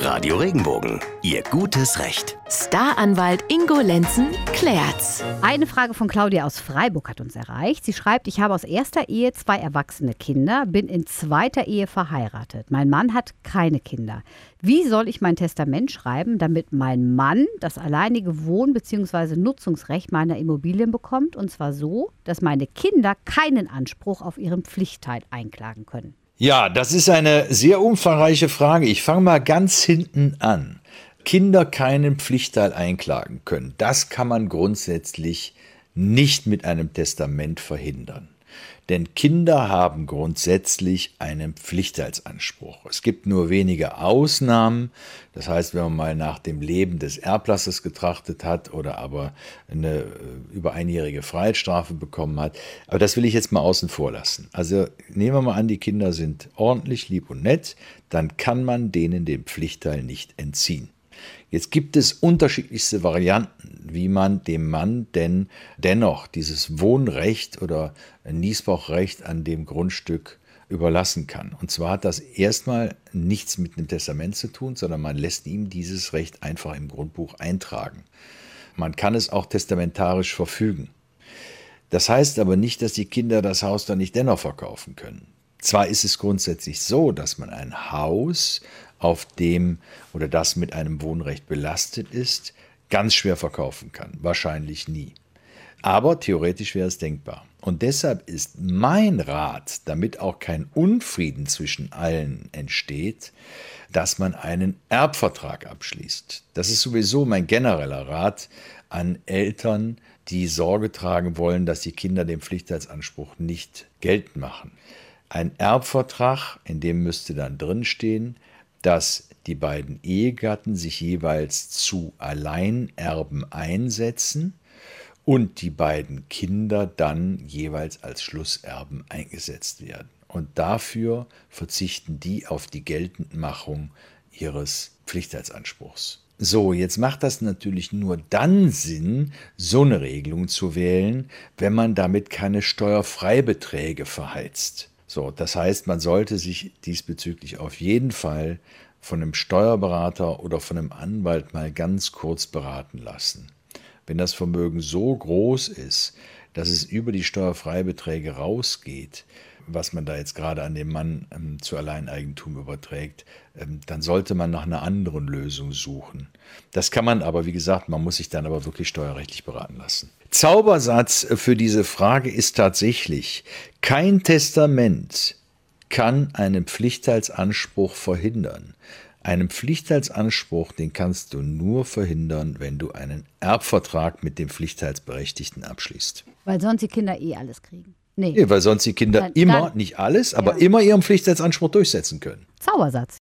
Radio Regenbogen, Ihr gutes Recht. Staranwalt Ingo Lenzen klärt's. Eine Frage von Claudia aus Freiburg hat uns erreicht. Sie schreibt, ich habe aus erster Ehe zwei erwachsene Kinder, bin in zweiter Ehe verheiratet. Mein Mann hat keine Kinder. Wie soll ich mein Testament schreiben, damit mein Mann das alleinige Wohn- bzw. Nutzungsrecht meiner Immobilien bekommt? Und zwar so, dass meine Kinder keinen Anspruch auf ihren Pflichtteil einklagen können. Ja, das ist eine sehr umfangreiche Frage. Ich fange mal ganz hinten an. Kinder keinen Pflichtteil einklagen können. Das kann man grundsätzlich nicht mit einem Testament verhindern. Denn Kinder haben grundsätzlich einen Pflichtteilsanspruch. Es gibt nur wenige Ausnahmen. Das heißt, wenn man mal nach dem Leben des Erblassers getrachtet hat oder aber eine äh, über einjährige Freiheitsstrafe bekommen hat. Aber das will ich jetzt mal außen vor lassen. Also nehmen wir mal an, die Kinder sind ordentlich, lieb und nett, dann kann man denen den Pflichtteil nicht entziehen. Jetzt gibt es unterschiedlichste Varianten, wie man dem Mann denn dennoch dieses Wohnrecht oder Niesbrauchrecht an dem Grundstück überlassen kann. Und zwar hat das erstmal nichts mit einem Testament zu tun, sondern man lässt ihm dieses Recht einfach im Grundbuch eintragen. Man kann es auch testamentarisch verfügen. Das heißt aber nicht, dass die Kinder das Haus dann nicht dennoch verkaufen können. Zwar ist es grundsätzlich so, dass man ein Haus, auf dem oder das mit einem Wohnrecht belastet ist, ganz schwer verkaufen kann. Wahrscheinlich nie. Aber theoretisch wäre es denkbar. Und deshalb ist mein Rat, damit auch kein Unfrieden zwischen allen entsteht, dass man einen Erbvertrag abschließt. Das ist sowieso mein genereller Rat an Eltern, die Sorge tragen wollen, dass die Kinder den Pflichtheitsanspruch nicht geltend machen. Ein Erbvertrag, in dem müsste dann drinstehen, dass die beiden Ehegatten sich jeweils zu Alleinerben einsetzen und die beiden Kinder dann jeweils als Schlusserben eingesetzt werden. Und dafür verzichten die auf die Geltendmachung ihres Pflichtheitsanspruchs. So, jetzt macht das natürlich nur dann Sinn, so eine Regelung zu wählen, wenn man damit keine Steuerfreibeträge verheizt. So, das heißt, man sollte sich diesbezüglich auf jeden Fall von einem Steuerberater oder von einem Anwalt mal ganz kurz beraten lassen. Wenn das Vermögen so groß ist, dass es über die Steuerfreibeträge rausgeht, was man da jetzt gerade an den Mann ähm, zu Alleineigentum überträgt, ähm, dann sollte man nach einer anderen Lösung suchen. Das kann man aber, wie gesagt, man muss sich dann aber wirklich steuerrechtlich beraten lassen. Zaubersatz für diese Frage ist tatsächlich, kein Testament kann einen Pflichtteilsanspruch verhindern. Einen Pflichtteilsanspruch, den kannst du nur verhindern, wenn du einen Erbvertrag mit dem Pflichtteilsberechtigten abschließt. Weil sonst die Kinder eh alles kriegen. Nee. nee weil sonst die Kinder dann, immer, dann, nicht alles, aber ja. immer ihren Pflichtteilsanspruch durchsetzen können. Zaubersatz.